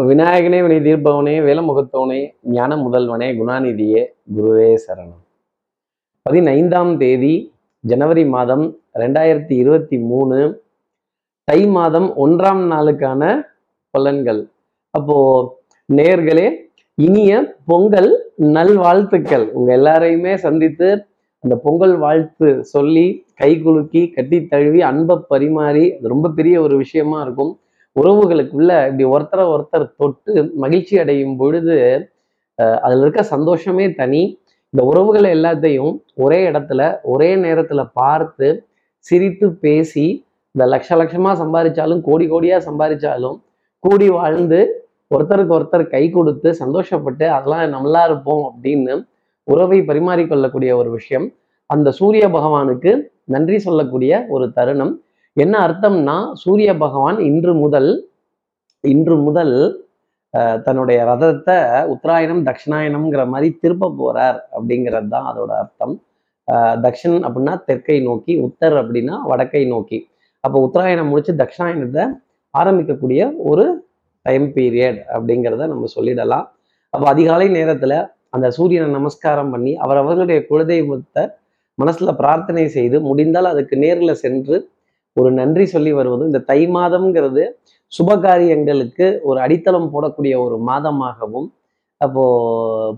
விநாயகனே வினை தீர்ப்பவனே வேலமுகத்தவனே ஞான முதல்வனே குணாநிதியே குருவே சரணம். பதினைந்தாம் தேதி ஜனவரி மாதம் ரெண்டாயிரத்தி இருபத்தி மூணு தை மாதம் ஒன்றாம் நாளுக்கான பலன்கள். அப்போ நேர்களே இனிய பொங்கல் நல்வாழ்த்துக்கள். உங்க எல்லாரையுமே சந்தித்து அந்த பொங்கல் வாழ்த்து சொல்லி கை குலுக்கி கட்டி தழுவி அன்பை பரிமாறி அது ரொம்ப பெரிய ஒரு விஷயமா இருக்கும். உறவுகளுக்குள்ள இப்படி ஒருத்தரை ஒருத்தர் தொட்டு மகிழ்ச்சி அடையும் பொழுது அஹ் அதுல இருக்க சந்தோஷமே தனி. இந்த உறவுகளை எல்லாத்தையும் ஒரே இடத்துல ஒரே நேரத்துல பார்த்து சிரித்து பேசி இந்த லட்ச லட்சமாக சம்பாதிச்சாலும் கோடி கோடியா சம்பாதிச்சாலும் கூடி வாழ்ந்து ஒருத்தருக்கு ஒருத்தர் கை கொடுத்து சந்தோஷப்பட்டு அதெல்லாம் நல்லா இருப்போம் அப்படின்னு உறவை பரிமாறிக்கொள்ளக்கூடிய ஒரு விஷயம். அந்த சூரிய பகவானுக்கு நன்றி சொல்லக்கூடிய ஒரு தருணம். என்ன அர்த்தம்னா சூரிய பகவான் இன்று முதல் இன்று முதல் அஹ், தன்னுடைய ரதத்தை உத்தராயணம் தட்சிணாயணம்ங்கிற மாதிரி திருப்ப போறார் அப்படிங்கிறது தான் அதோட அர்த்தம். தக்ஷன் அப்படின்னா தெற்கை நோக்கி உத்தர் அப்படின்னா வடக்கை நோக்கி. அப்போ உத்தராயணம் முடிச்சு தட்சிணாயணத்தை ஆரம்பிக்கக்கூடிய ஒரு டைம் பீரியட் அப்படிங்கிறத நம்ம சொல்லிடலாம். அப்போ அதிகாலை நேரத்துல அந்த சூரியனை நமஸ்காரம் பண்ணி அவர் அவர்களுடைய குலதெய்வத்தை மனசுல பிரார்த்தனை செய்து முடிந்தால் அதுக்கு நேர்ல சென்று ஒரு நன்றி சொல்லி வருவது. இந்த தை மாதம்ங்கிறது சுப காரியங்களுக்கு ஒரு அடித்தளம் போடக்கூடிய ஒரு மாதமாகவும் அப்போ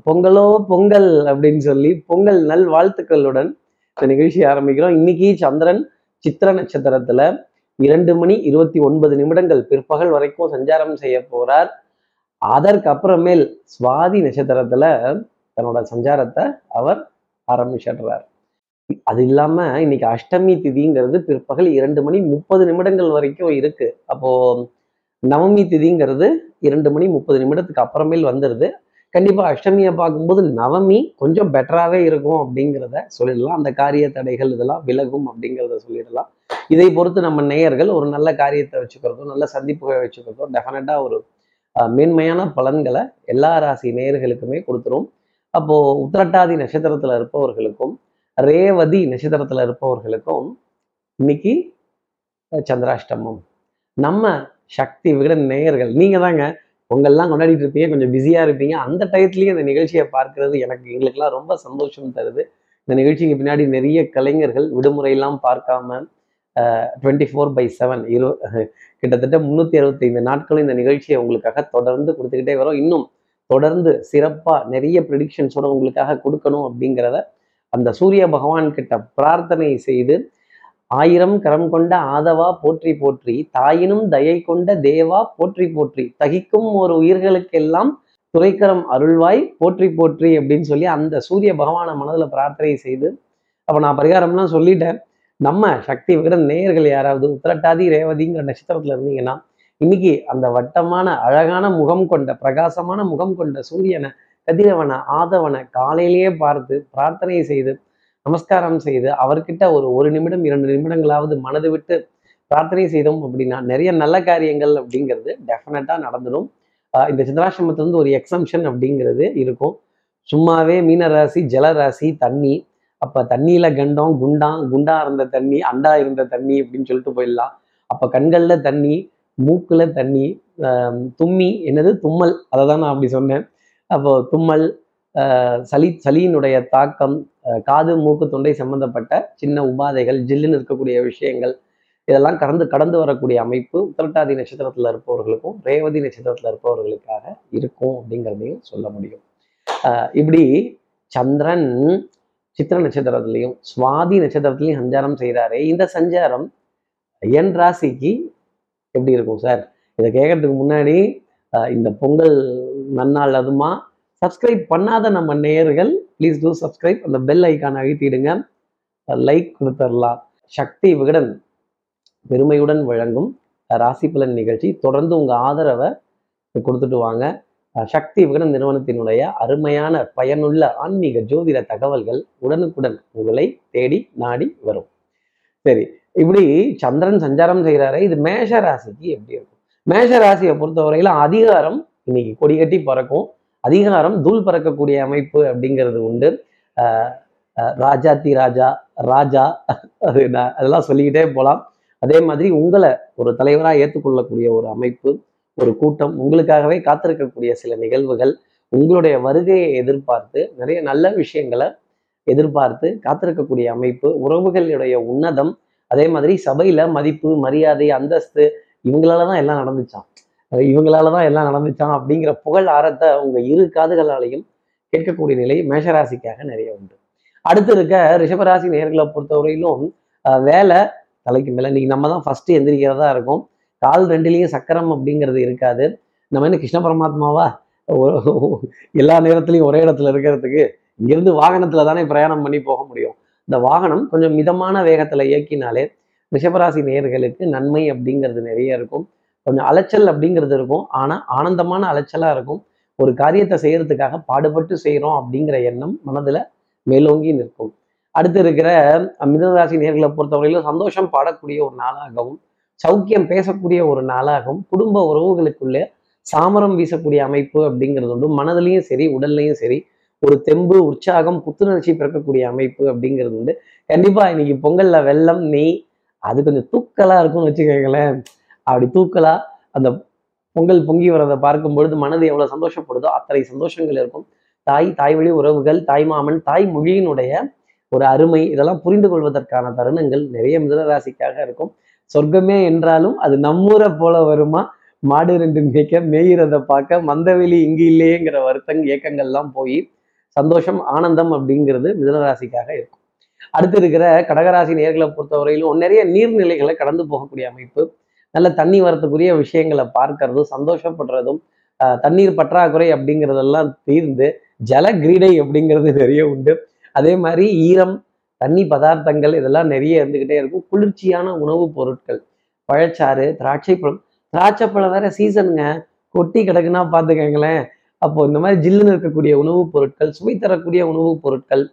பொங்கலோ பொங்கல் அப்படின்னு சொல்லி பொங்கல் நல் வாழ்த்துக்களுடன் இந்த நிகழ்ச்சி ஆரம்பிக்கிறோம். இன்னைக்கு சந்திரன் சித்திர நட்சத்திரத்துல இரண்டு மணி இருபத்தி ஒன்பது நிமிடங்கள் பிற்பகல் வரைக்கும் சஞ்சாரம் செய்ய போறார். அதற்கு அப்புறமேல் சுவாதி நட்சத்திரத்துல தன்னோட சஞ்சாரத்தை அவர் ஆரம்பிச்சிடுறார். அது இல்லாம இன்னைக்கு அஷ்டமி திதிங்கிறது பிற்பகல் இரண்டு மணி முப்பது நிமிடங்கள் வரைக்கும் இருக்கு. அப்போ நவமி திதிங்கிறது இரண்டு மணி முப்பது நிமிடத்துக்கு அப்புறமேல் வந்துடுது கண்டிப்பா அஷ்டமியை பார்க்கும்போது நவமி கொஞ்சம் பெட்டராகவே இருக்கும் அப்படிங்கிறத சொல்லிடலாம். அந்த காரிய தடைகள் இதெல்லாம் விலகும் அப்படிங்கிறத சொல்லிடலாம். இதை பொறுத்து நம்ம நேயர்கள் ஒரு நல்ல காரியத்தை வச்சுக்கிறதோ நல்ல சந்திப்புகளை வச்சுக்கிறதோ டெஃபினட்டா ஒரு மேன்மையான பலன்களை எல்லா ராசி நேயர்களுக்குமே கொடுத்துரும். அப்போ உத்திரட்டாதி நட்சத்திரத்துல இருப்பவர்களுக்கும் ரேவதி நட்சத்திரத்துல இருப்பவர்களுக்கும் இன்னைக்கு சந்திராஷ்டமம். நம்ம சக்தி விகட நேயர்கள் நீங்கள் தாங்க பொங்கல்லாம் கொண்டாடிட்டு இருப்பீங்க கொஞ்சம் பிஸியா இருப்பீங்க. அந்த டயத்துலேயும் இந்த நிகழ்ச்சியை பார்க்கறது எனக்கு எங்களுக்கெல்லாம் ரொம்ப சந்தோஷம் தருது. இந்த நிகழ்ச்சிக்கு பின்னாடி நிறைய கலைஞர்கள் விடுமுறையெல்லாம் பார்க்காம டுவெண்ட்டி ஃபோர் பை செவன் இரு கிட்டத்தட்ட முந்நூற்றி அறுபத்தைந்து நாட்களும் இந்த நிகழ்ச்சியை உங்களுக்காக தொடர்ந்து கொடுத்துக்கிட்டே வரோம். இன்னும் தொடர்ந்து சிறப்பாக நிறைய ப்ரிடிக்ஷன்ஸோட உங்களுக்காக கொடுக்கணும் அப்படிங்கிறத அந்த சூரிய பகவான் கிட்ட பிரார்த்தனை செய்து ஆயிரம் கரம் கொண்ட ஆதவா போற்றி போற்றி தாயினும் தயை கொண்ட தேவா போற்றி போற்றி தகிக்கும் ஒரு உயிர்களுக்கெல்லாம் துறைக்கரம் அருள்வாய் போற்றி போற்றி அப்படின்னு சொல்லி அந்த சூரிய பகவானை மனதில் பிரார்த்தனை செய்து அப்போ நான் பரிகாரம்லாம் சொல்லிட்டேன். நம்ம சக்தி விகிட நேயர்கள் யாராவது உத்திரட்டாதி ரேவதிங்கிற நட்சத்திரத்துல இருந்தீங்கன்னா இன்னைக்கு அந்த வட்டமான அழகான முகம் கொண்ட பிரகாசமான முகம் கொண்ட சூரியனை கதிரவனை ஆதவனை காலையிலேயே பார்த்து பிரார்த்தனை செய்து நமஸ்காரம் செய்து அவர்கிட்ட ஒரு ஒரு நிமிடம் இரண்டு நிமிடங்களாவது மனது விட்டு பிரார்த்தனை செய்தோம் அப்படின்னா நிறைய நல்ல காரியங்கள் அப்படிங்கிறது டெஃபினட்டாக நடந்துடும். இந்த சிந்தராசிரமத்திலிருந்து ஒரு எக்ஸம்ஷன் அப்படிங்கிறது இருக்கும். சும்மாவே மீன ராசி ஜல ராசி தண்ணி. அப்போ தண்ணியில் கண்டம் குண்டான் குண்டா இருந்த தண்ணி அண்டா இருந்த தண்ணி அப்படின்னு சொல்லிட்டு போயிடலாம். அப்போ கண்களில் தண்ணி மூக்கில் தண்ணி தும்மி என்னது? தும்மல். அதை தான் நான் அப்படி சொன்னேன். அப்போ தும்மல் ஆஹ் சளி சளியினுடைய தாக்கம் காது மூக்கு தொண்டை சம்பந்தப்பட்ட சின்ன உபாதைகள் ஜில்லுன்னு இருக்கக்கூடிய விஷயங்கள் இதெல்லாம் கடந்து கடந்து வரக்கூடிய அமைப்பு உத்திரட்டாதி நட்சத்திரத்துல இருப்பவர்களுக்கும் ரேவதி நட்சத்திரத்தில் இருப்பவர்களுக்காக இருக்கும் அப்படிங்கிறதையும் சொல்ல முடியும். ஆஹ் இப்படி சந்திரன் சித்திர நட்சத்திரத்திலையும் சுவாதி நட்சத்திரத்திலையும் சஞ்சாரம் செய்கிறாரே இந்த சஞ்சாரம் என் ராசிக்கு எப்படி இருக்கும் சார்? இதை கேட்கறதுக்கு முன்னாடி இந்த பொங்கல் நன்னாள் அதுமா. சப்ஸ்கிரைப் பண்ணாத நம்ம நேயர்கள் ப்ளீஸ் டூ சப்ஸ்கிரைப் அந்த பெல் ஐக்கான் அழுத்திடுங்க. லைக் கொடுத்துடலாம் சக்தி விகடன் பெருமையுடன் வழங்கும் ராசி பலன் நிகழ்ச்சி. தொடர்ந்து உங்க ஆதரவை கொடுத்துட்டு வாங்க. சக்தி விகடன் நிறுவனத்தினுடைய அருமையான பயனுள்ள ஆன்மீக ஜோதிட தகவல்கள் உடனுக்குடன் உங்களை தேடி நாடி வரும். சரி இப்படி சந்திரன் சஞ்சாரம் செய்கிறாரே இது மேஷ ராசிக்கு எப்படி இருக்கும்? மேஷ ராசியை பொறுத்தவரையில அதிகாரம் இன்னைக்கு கொடி கட்டி பறக்கும். அதிகாரம் தூள் பறக்கக்கூடிய அமைப்பு அப்படிங்கிறது உண்டு. அஹ் அஹ் ராஜாத்தி ராஜா ராஜா அது நான் அதெல்லாம் சொல்லிக்கிட்டே போகலாம் அதே மாதிரி உங்களை ஒரு தலைவராக ஏற்றுக்கொள்ளக்கூடிய ஒரு அமைப்பு ஒரு கூட்டம் உங்களுக்காகவே காத்திருக்கக்கூடிய சில நிகழ்வுகள் உங்களுடைய வருகையை எதிர்பார்த்து நிறைய நல்ல விஷயங்களை எதிர்பார்த்து காத்திருக்கக்கூடிய அமைப்பு உறவுகளுடைய உன்னதம் அதே மாதிரி சபையில மதிப்பு மரியாதை அந்தஸ்து இவங்களால தான் எல்லாம் நடந்துச்சான் இவங்களால தான் எல்லாம் நடந்துச்சான் அப்படிங்கிற புகழ் ஆரத்தை உங்க இரு காதுகளாலையும் கேட்கக்கூடிய நிலை மேஷராசிக்காக நிறைய உண்டு. அடுத்து இருக்க ரிஷபராசி நேர்களை பொறுத்தவரையிலும் வேலை தலைக்கு மேல. இன்னைக்கு நம்ம தான் ஃபர்ஸ்ட் எந்திரிக்கிறதா இருக்கும். கால் ரெண்டுலேயும் சக்கரம் அப்படிங்கிறது இருக்காது. நம்ம என்ன கிருஷ்ண பரமாத்மாவா? எல்லா நேரத்துலையும் ஒரே இடத்துல இருக்கிறதுக்கு இங்கேருந்து வாகனத்துல தானே பிரயாணம் பண்ணி போக முடியும். இந்த வாகனம் கொஞ்சம் மிதமான வேகத்துல இயக்கினாலே ரிஷபராசி நேயர்களுக்கு நன்மை அப்படிங்கிறது நிறைய இருக்கும். கொஞ்சம் அலைச்சல் அப்படிங்கிறது இருக்கும். ஆனா ஆனந்தமான அலைச்சலா இருக்கும். ஒரு காரியத்தை செய்யறதுக்காக பாடுபட்டு செய்கிறோம் அப்படிங்கிற எண்ணம் மனதுல மேலோங்கி நிற்கும். அடுத்து இருக்கிற மிதனராசி நேர்களை பொறுத்தவரையிலும் சந்தோஷம் பாடக்கூடிய ஒரு நாளாகவும் சௌக்கியம் பேசக்கூடிய ஒரு நாளாகவும் குடும்ப உறவுகளுக்குள்ளே சாமரம் வீசக்கூடிய அமைப்பு அப்படிங்கிறது உண்டு. மனதிலையும் சரி உடல்லையும் சரி ஒரு தெம்பு உற்சாகம் புத்துணர்ச்சி பிறக்கக்கூடிய அமைப்பு அப்படிங்கிறது உண்டு. கண்டிப்பா இன்னைக்கு பொங்கல்ல வெள்ளம் நெய் அது கொஞ்சம் தூக்கலா இருக்கும்னு வச்சுக்கோங்களேன். அப்படி தூக்கலா அந்த பொங்கல் பொங்கி வரதை பார்க்கும் பொழுது மனது எவ்வளவு சந்தோஷப்படுதோ அத்தனை சந்தோஷங்கள் இருக்கும். தாய் தாய் வழி உறவுகள் தாய் மாமன் தாய் மொழியினுடைய ஒரு அருமை இதெல்லாம் புரிந்து கொள்வதற்கான தருணங்கள் நிறைய மிதனராசிக்காக இருக்கும். சொர்க்கமே என்றாலும் அது நம்மூரை போல வருமா? மாடு ரெண்டு மேய்க்க மேயிறதை பார்க்க மந்தவெளி இங்கு இல்லையேங்கிற வருத்தங் ஏக்கங்கள்லாம் போய் சந்தோஷம் ஆனந்தம் அப்படிங்கிறது மிதனராசிக்காக இருக்கும். அடுத்து இருக்கிற கடகராசி நேர்களை பொறுத்தவரையிலும் நிறைய நீர்நிலைகளை கடந்து போகக்கூடிய அமைப்பு. நல்ல தண்ணி வரத்துக்குரிய விஷயங்களை பார்க்கறதும் சந்தோஷப்படுறதும் தண்ணீர் பற்றாக்குறை அப்படிங்கிறதெல்லாம் தீர்ந்து ஜல கிரீடை அப்படிங்கிறது நிறைய உண்டு. அதே மாதிரி ஈரம் தண்ணி பதார்த்தங்கள் இதெல்லாம் நிறைய இருந்துகிட்டே இருக்கும். குளிர்ச்சியான உணவுப் பொருட்கள் பழச்சாறு திராட்சை பழம். திராட்சை பழம் வேற சீசனுங்க. கொட்டி கிடக்குன்னா பார்த்துக்கங்களேன் அப்போ இந்த மாதிரி ஜில்லுன்னு இருக்கக்கூடிய உணவுப் பொருட்கள் சுவை தரக்கூடிய உணவுப் பொருட்கள்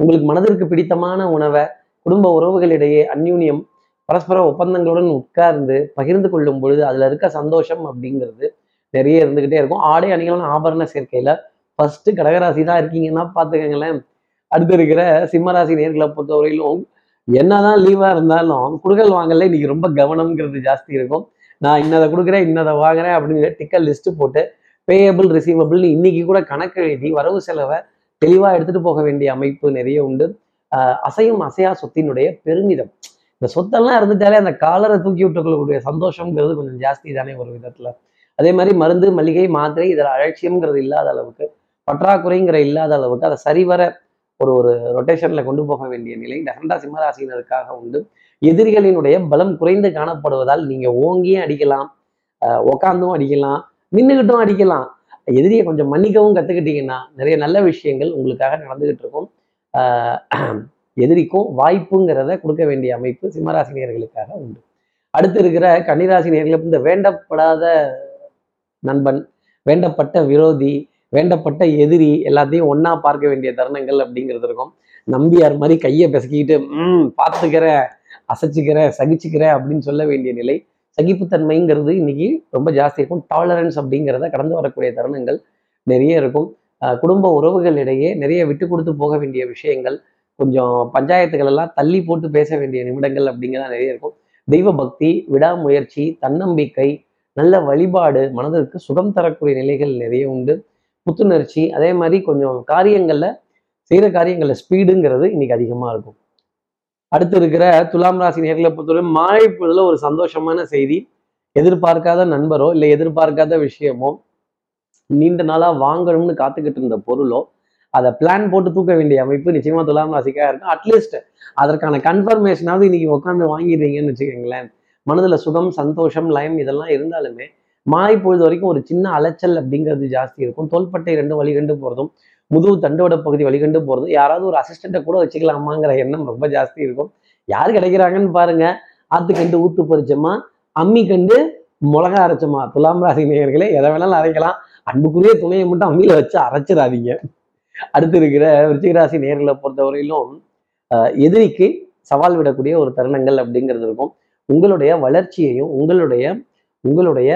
உங்களுக்கு மனதிற்கு பிடித்தமான உணவை குடும்ப உறவுகளிடையே அந்யூன்யம் பரஸ்பர ஒப்பந்தங்களுடன் உட்கார்ந்து பகிர்ந்து கொள்ளும் பொழுது அதுல இருக்க சந்தோஷம் அப்படிங்கிறது நிறைய இருந்துகிட்டே இருக்கும். ஆடை அணிகளான ஆபரண சேர்க்கையில ஃபர்ஸ்ட் கடகராசி தான் இருக்கீங்கன்னா பார்த்துக்கங்களேன். அடுத்து இருக்கிற சிம்மராசி நேர்களை பொறுத்தவரையிலும் என்னதான் லீவா இருந்தாலும் குடுக்கல் வாங்கல இன்னைக்கு ரொம்ப கவனம்ங்கிறது ஜாஸ்தி இருக்கும். நான் இன்னதை கொடுக்குறேன் இன்னதை வாங்குறேன் அப்படின்னு டிக்கெட் லிஸ்ட் போட்டு பேயபிள் ரிசீவபிள்னு இன்னைக்கு கூட கணக்கு எழுதி வரவு செலவை தெளிவா எடுத்துட்டு போக வேண்டிய அமைப்பு நிறைய உண்டு. ஆஹ் அசையும் அசையா சொத்தினுடைய பெருமிதம். இந்த சொத்தெல்லாம் இருந்துட்டாலே அந்த காலரை தூக்கி விட்டுக்கொள்ளக்கூடிய சந்தோஷம்ங்கிறது கொஞ்சம் ஜாஸ்தி தானே ஒரு விதத்துல. அதே மாதிரி மருந்து மளிகை மாத்திரை இதில் அலட்சியம்ங்கிறது இல்லாத அளவுக்கு பற்றாக்குறைங்கிற இல்லாத அளவுக்கு அதை சரிவர ஒரு ஒரு ரொட்டேஷன்ல கொண்டு போக வேண்டிய நிலை டெஃபண்டா சிம்மராசினருக்காக உண்டு. எதிரிகளினுடைய பலம் குறைந்து காணப்படுவதால் நீங்க ஓங்கியும் அடிக்கலாம் ஆஹ் உக்காந்தும் அடிக்கலாம் நின்றுகிட்டும் அடிக்கலாம் எதிரியை கொஞ்சம் மன்னிக்கவும் கற்றுக்கிட்டிங்கன்னா நிறைய நல்ல விஷயங்கள் உங்களுக்காக நடந்துகிட்டு இருக்கும். எதிரிக்கும் வாய்ப்புங்கிறத கொடுக்க வேண்டிய அமைப்பு சிம்மராசினியர்களுக்காக உண்டு. அடுத்து இருக்கிற கன்னிராசினியர்களுக்கு இந்த வேண்டப்படாத நண்பன் வேண்டப்பட்ட விரோதி வேண்டப்பட்ட எதிரி எல்லாத்தையும் ஒன்றா பார்க்க வேண்டிய தருணங்கள் அப்படிங்கிறது இருக்கும். நம்பியார் மாதிரி கையை பிசக்கிக்கிட்டு ம் பார்த்துக்கிறேன் அசைச்சுக்கிறேன் சகிச்சுக்கிறேன் அப்படின்னு சொல்ல வேண்டிய நிலை சகிப்புத்தன்மைங்கிறது இன்னைக்கு ரொம்ப ஜாஸ்தி இருக்கும். டாலரன்ஸ் அப்படிங்கிறத கடந்து வரக்கூடிய தருணங்கள் நிறைய இருக்கும். குடும்ப உறவுகளிடையே நிறைய விட்டு கொடுத்து போக வேண்டிய விஷயங்கள் கொஞ்சம் பஞ்சாயத்துகள் எல்லாம் தள்ளி போட்டு பேச வேண்டிய நிமிடங்கள் அப்படிங்கிறதா நிறைய இருக்கும். தெய்வ பக்தி விடாமுயற்சி தன்னம்பிக்கை நல்ல வழிபாடு மனதிற்கு சுகம் தரக்கூடிய நிலைகள் நிறைய உண்டு. புத்துணர்ச்சி அதே மாதிரி கொஞ்சம் காரியங்களில் செய்கிற காரியங்களில் ஸ்பீடுங்கிறது இன்னைக்கு அதிகமாக இருக்கும். அடுத்து இருக்கிற துலாம் ராசி நேர்களை பொறுத்தவரை மாலை பொழுதுல ஒரு சந்தோஷமான செய்தி. எதிர்பார்க்காத நண்பரோ இல்லை எதிர்பார்க்காத விஷயமோ நீண்ட நாளா வாங்கணும்னு காத்துக்கிட்டு இருந்த பொருளோ அதை பிளான் போட்டு தூக்க வேண்டிய அமைப்பு நிச்சயமா துலாம் ராசிக்காக இருக்கும். அட்லீஸ்ட் அதற்கான கன்ஃபர்மேஷனாவது இன்னைக்கு உட்காந்து வாங்கிடுறீங்கன்னு வச்சுக்கோங்களேன். மனதுல சுகம் சந்தோஷம் லயம் இதெல்லாம் இருந்தாலுமே மாலை பொழுது வரைக்கும் ஒரு சின்ன அலைச்சல் அப்படிங்கிறது ஜாஸ்தி இருக்கும். தோள்பட்டை ரெண்டு வழி ரெண்டு போகிறதும் முதுகு தண்டோட பகுதி வழிகண்டு போறதும் யாராவது ஒரு அசிஸ்டண்ட்டை கூட வச்சுக்கலாமாங்கிற எண்ணம் ரொம்ப ஜாஸ்தி இருக்கும். யார் கிடைக்கிறாங்கன்னு பாருங்க. ஆத்து கண்டு ஊத்து பறிச்சோமா அம்மி கண்டு மிளகா அரைச்சோமா துலாம் ராசி நேயர்களே எதை வேணாலும் அரைக்கலாம். அன்புக்குரிய துணையை மட்டும் அம்மியில வச்சு அரைச்சிடாதீங்க. அடுத்து இருக்கிற விருச்சிகராசி நேர்களை பொறுத்தவரையிலும் அஹ், எதிரிக்கு சவால் விடக்கூடிய ஒரு தருணங்கள் அப்படிங்கிறது இருக்கும். உங்களுடைய வளர்ச்சியையும் உங்களுடைய உங்களுடைய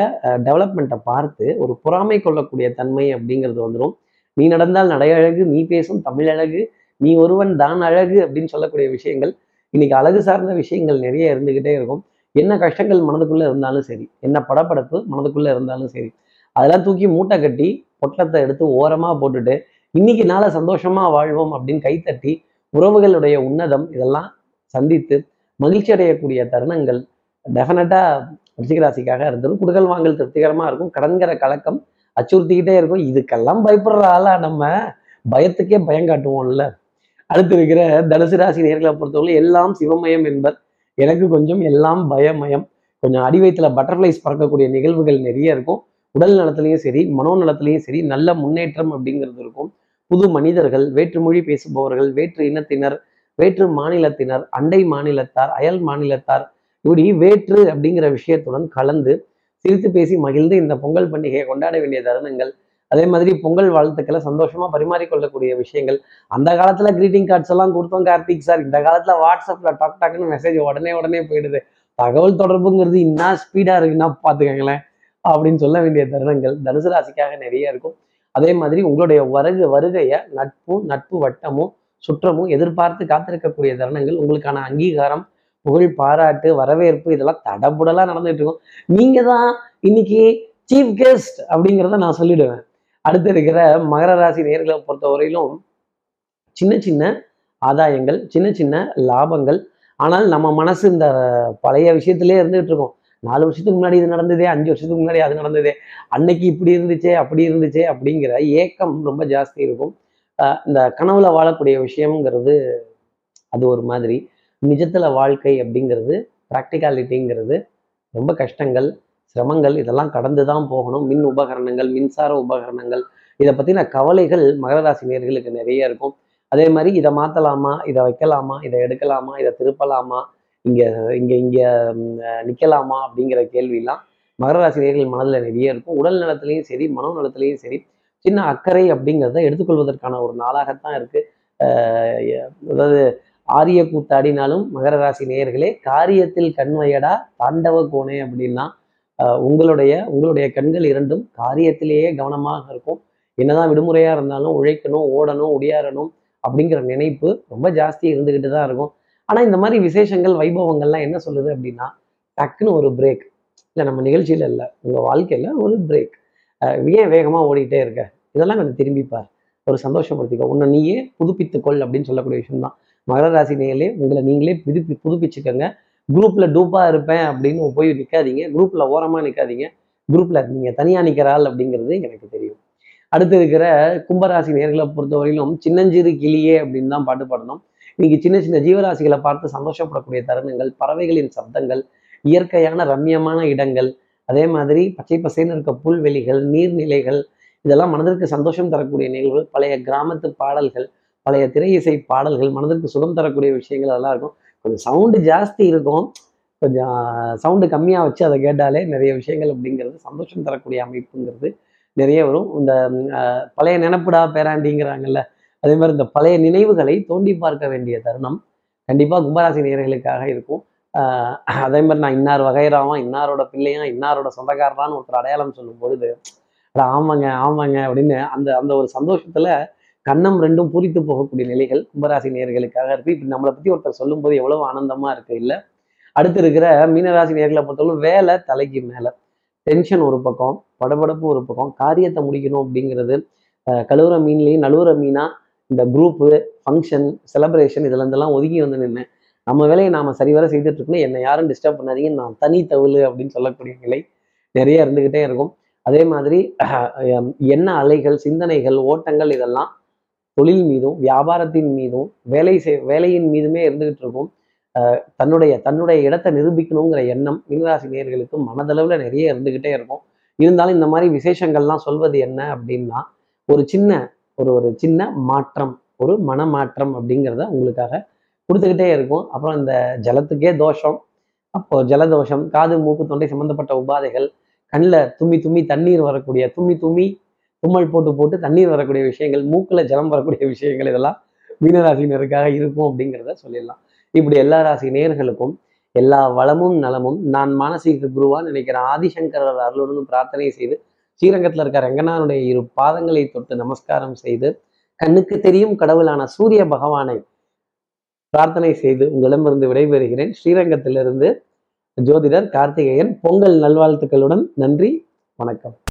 டெவலப்மெண்ட்டை பார்த்து ஒரு பொறாமை கொள்ளக்கூடிய தன்மை அப்படிங்கிறது வந்துடும் நீ நடந்தால் நடையழகு நீ பேசும் தமிழ் அழகு நீ ஒருவன் தான் அழகு அப்படின்னு சொல்லக்கூடிய விஷயங்கள். இன்னைக்கு அழகு சார்ந்த விஷயங்கள் நிறைய இருந்துகிட்டே இருக்கும். என்ன கஷ்டங்கள் மனதுக்குள்ள இருந்தாலும் சரி என்ன படப்படப்பு மனதுக்குள்ள இருந்தாலும் சரி அதெல்லாம் தூக்கி மூட்டை கட்டி பொட்டத்தை எடுத்து ஓரமா போட்டுட்டு இன்னைக்கு நாளை சந்தோஷமா வாழ்வோம் அப்படின்னு கைத்தட்டி உறவுகளுடைய உன்னதம் இதெல்லாம் சந்தித்து மகிழ்ச்சி அடையக்கூடிய தருணங்கள் டெஃபினட்டாக ரிஷிகராசிக்காக இருந்தது. குடுக்கல் வாங்கல் திருப்திகரமா இருக்கும். கடன்கிற கலக்கம் அச்சுறுத்திக்கிட்டே இருக்கும். இதுக்கெல்லாம் பயப்படுற ஆளா நம்ம? பயத்துக்கே பயம் காட்டுவோம்ல. அடுத்து இருக்கிற தனுசு ராசி நேர்களை பொறுத்தவரை எல்லாம் சிவமயம் என்பர். எனக்கு கொஞ்சம் எல்லாம் பயமயம். கொஞ்சம் அடி பட்டர்ஃப்ளைஸ் பறக்கக்கூடிய நிகழ்வுகள் நிறைய இருக்கும். உடல் நலத்திலையும் சரி மனோ மனோநலத்திலையும் சரி நல்ல முன்னேற்றம் அப்படிங்கிறது இருக்கும். புது மனிதர்கள் வேற்றுமொழி பேசுபவர்கள் வேற்று இனத்தினர் வேற்று மாநிலத்தினர் அண்டை மாநிலத்தார் அயல் மாநிலத்தார் இப்படி வேற்று அப்படிங்கிற விஷயத்துடன் கலந்து சிரித்து பேசி மகிழ்ந்து இந்த பொங்கல் பண்டிகையை கொண்டாட வேண்டிய தருணங்கள். அதே மாதிரி பொங்கல் வாழ்த்துக்களை சந்தோஷமா பரிமாறிக்கொள்ளக்கூடிய விஷயங்கள். அந்த காலத்துல கிரீட்டிங் கார்ட்ஸ் எல்லாம் கொடுத்தோம் கார்த்திக் சார் இந்த காலத்துல வாட்ஸ்அப்ல டக் டக்குன்னு மெசேஜ் உடனே உடனே போயிடுது. தகவல் தொடர்புங்கிறது இன்னும் ஸ்பீடா இருக்குன்னா பாத்துக்கங்களேன் அப்படின்னு சொல்ல வேண்டிய தருணங்கள். தனுசு ராசிக்காக நிறைய இருக்கும். அதே மாதிரி உங்களுடைய வருக வருகைய நட்பும் நட்பு வட்டமும் சுற்றமும் எதிர்பார்த்து காத்திருக்கக்கூடிய தருணங்கள். உங்களுக்கான அங்கீகாரம் புகழ் பாராட்டு வரவேற்பு இதெல்லாம் தடபுடலாக நடந்துட்டு இருக்கும். நீங்க தான் இன்னைக்கு சீஃப் கெஸ்ட் அப்படிங்கிறத நான் சொல்லிடுவேன். அடுத்து இருக்கிற மகர ராசி நேர்களை பொறுத்தவரையிலும் சின்ன சின்ன ஆதாயங்கள் சின்ன சின்ன லாபங்கள். ஆனால் நம்ம மனசு இந்த பழைய விஷயத்திலே இருந்துகிட்டு இருக்கோம். நாலு வருஷத்துக்கு முன்னாடி இது நடந்ததே அஞ்சு வருஷத்துக்கு முன்னாடி அது நடந்ததே அன்னைக்கு இப்படி இருந்துச்சே அப்படி இருந்துச்சே அப்படிங்கிற ஏக்கம் ரொம்ப ஜாஸ்தி இருக்கும். இந்த கனவுல வாழக்கூடிய விஷயம்ங்கிறது அது ஒரு மாதிரி. நிஜத்துல வாழ்க்கை அப்படிங்கிறது ப்ராக்டிகாலிட்டிங்கிறது ரொம்ப கஷ்டங்கள் சிரமங்கள் இதெல்லாம் கடந்து தான் போகணும். மின் உபகரணங்கள் மின்சார உபகரணங்கள் இதை பற்றின கவலைகள் மகர ராசி நேர்களுக்கு நிறைய இருக்கும். அதே மாதிரி இதை மாற்றலாமா இதை வைக்கலாமா இதை எடுக்கலாமா இதை திருப்பலாமா இங்கே இங்கே இங்கே நிற்கலாமா அப்படிங்கிற கேள்வியெல்லாம் மகர ராசி நேர்கள் மனதில் நிறைய இருக்கும். உடல் நலத்திலையும் சரி மனோ நலத்திலையும் சரி சின்ன அக்கறை அப்படிங்கிறத எடுத்துக்கொள்வதற்கான ஒரு நாளாகத்தான் இருக்கு. அஹ் அதாவது ஆரிய கூத்தாடினாலும் மகர ராசி நேயர்களே காரியத்தில் கண்வையடா தாண்டவ கோணே அப்படின்னா உங்களுடைய உங்களுடைய கண்கள் இரண்டும் காரியத்திலேயே கவனமாக இருக்கும். என்னதான் விடுமுறையாக இருந்தாலும் உழைக்கணும் ஓடணும் ஒடியாரணும் அப்படிங்கிற நினைப்பு ரொம்ப ஜாஸ்தி இருந்துக்கிட்டு தான் இருக்கும். ஆனா இந்த மாதிரி விசேஷங்கள் வைபவங்கள்லாம் என்ன சொல்லுது அப்படின்னா டக்குன்னு ஒரு பிரேக் இல்லை நம்ம நிகழ்ச்சியில இல்லை உங்கள் வாழ்க்கையில ஒரு பிரேக் ஏன் வேகமாக ஓடிக்கிட்டே இருக்க? இதெல்லாம் கொஞ்சம் திரும்பிப்பார் ஒரு சந்தோஷப்படுத்திக்கோ. உன்னை நீயே புதுப்பித்துக்கொள் அப்படின்னு சொல்லக்கூடிய விஷயம் தான் மகர ராசி நேயர்களே உங்களை நீங்களே புதுப்பி புதுப்பிச்சுக்கோங்க. குரூப்ல டூப்பா இருப்பேன் அப்படின்னு போய் நிற்காதீங்க குரூப்ல ஓரமா நிற்காதீங்க குரூப்ல நீங்க தனியா நிற்கிறாள் அப்படிங்கிறது எனக்கு தெரியும். அடுத்து இருக்கிற கும்பராசி நேர்களை பொறுத்தவரையிலும் சின்னஞ்சிறு கிளியே அப்படின்னு தான் பாட்டு பாடணும். இன்னைக்கு சின்ன சின்ன ஜீவராசிகளை பார்த்து சந்தோஷப்படக்கூடிய தருணங்கள் பறவைகளின் சப்தங்கள் இயற்கையான ரம்யமான இடங்கள் அதே மாதிரி பச்சை பசைன்னு இருக்க புல்வெளிகள் நீர்நிலைகள் இதெல்லாம் மனதிற்கு சந்தோஷம் தரக்கூடிய நிகழ்வுகள் பழைய கிராமத்து பாடல்கள் பழைய திரை இசை பாடல்கள் மனதிற்கு சுகம் தரக்கூடிய விஷயங்கள் அதெல்லாம் இருக்கும். கொஞ்சம் சவுண்டு ஜாஸ்தி இருக்கும். கொஞ்சம் சவுண்டு கம்மியாக வச்சு அதை கேட்டாலே நிறைய விஷயங்கள் அப்படிங்கிறது சந்தோஷம் தரக்கூடிய அமைப்புங்கிறது நிறைய வரும். இந்த பழைய நினப்புடா பேராண்டிங்கிறாங்கல்ல அதே மாதிரி இந்த பழைய நினைவுகளை தோண்டி பார்க்க வேண்டிய தருணம் கண்டிப்பாக கும்பராசி நேர்களுக்காக இருக்கும். ஆஹ் அதே மாதிரி நான் இன்னார் வகைராவான் இன்னாரோட பிள்ளையா இன்னாரோட சொந்தக்காரரான்னு ஒருத்தர் அடையாளம் சொல்லும் பொழுது ஆமாங்க ஆமாங்க அப்படின்னு அந்த அந்த ஒரு சந்தோஷத்துல கண்ணம் ரெண்டும் பூரித்து போகக்கூடிய நிலைகள் கும்பராசி நேர்களுக்காக இருக்கு. இப்படி நம்மளை பத்தி ஒருத்தர் சொல்லும்போது எவ்வளவு ஆனந்தமா இருக்கு இல்ல? அடுத்து இருக்கிற மீனராசி நேர்களை பொறுத்தவரை வேலை தலைக்கு மேல. டென்ஷன் ஒரு பக்கம் படபடப்பு ஒரு பக்கம் காரியத்தை முடிக்கணும் அப்படிங்கிறது கழுவுற மீன்லேயும் நழுவுற மீனா இந்த குரூப்பு ஃபங்க்ஷன் செலப்ரேஷன் இதுல இருந்தெல்லாம் ஒதுங்கி வந்து நின்று நம்ம வேலையை நாம சரிவர செய்துட்டு இருக்கணும். என்னை யாரும் டிஸ்டர்ப் பண்ணாதீங்க. நான் தனி தவிழ் அப்படின்னு சொல்லக்கூடிய நிலை நிறைய இருந்துகிட்டே இருக்கும். அதே மாதிரி அஹ், எண்ண அலைகள் சிந்தனைகள் ஓட்டங்கள் இதெல்லாம் தொழில் மீதும் வியாபாரத்தின் மீதும் வேலை செய் வேலையின் மீதுமே இருந்துகிட்டு இருக்கும். தன்னுடைய தன்னுடைய இடத்தை நிரூபிக்கணுங்கிற எண்ணம் மீனராசி நேர்களுக்கு மனதளவில் நிறைய இருந்துகிட்டே இருக்கும். இருந்தாலும் இந்த மாதிரி விசேஷங்கள்லாம் சொல்வது என்ன அப்படின்னா ஒரு சின்ன ஒரு ஒரு சின்ன மாற்றம் ஒரு மனமாற்றம் அப்படிங்கிறத உங்களுக்காக கொடுத்துக்கிட்டே இருக்கும். அப்புறம் இந்த ஜலத்துக்கே தோஷம். அப்போ ஜலதோஷம் காது மூக்கு தொண்டை சம்பந்தப்பட்ட உபாதைகள் கண்ணில் தும்மி தும்மி தண்ணீர் வரக்கூடிய தும்மி தும்மி தும்மல் போட்டு போட்டு தண்ணீர் வரக்கூடிய விஷயங்கள் மூக்குல ஜலம் வரக்கூடிய விஷயங்கள் இதெல்லாம் மீனராசினருக்காக இருக்கும் அப்படிங்கிறத சொல்லிடலாம். இப்படி எல்லா ராசி நேர்களுக்கும் எல்லா வளமும் நலமும் நான் மானசீக குருவா நினைக்கிற ஆதிசங்கரர் அருளுடன் பிரார்த்தனை செய்து ஸ்ரீரங்கத்தில் இருக்க ரங்கனாருடைய இரு பாதங்களை தொட்டு நமஸ்காரம் செய்து கண்ணுக்கு தெரியும் கடவுளான சூரிய பகவானை பிரார்த்தனை செய்து உங்களிடமிருந்து விடைபெறுகிறேன். ஸ்ரீரங்கத்திலிருந்து ஜோதிடர் கார்த்திகேயன் பொங்கல் நல்வாழ்த்துக்களுடன் நன்றி வணக்கம்.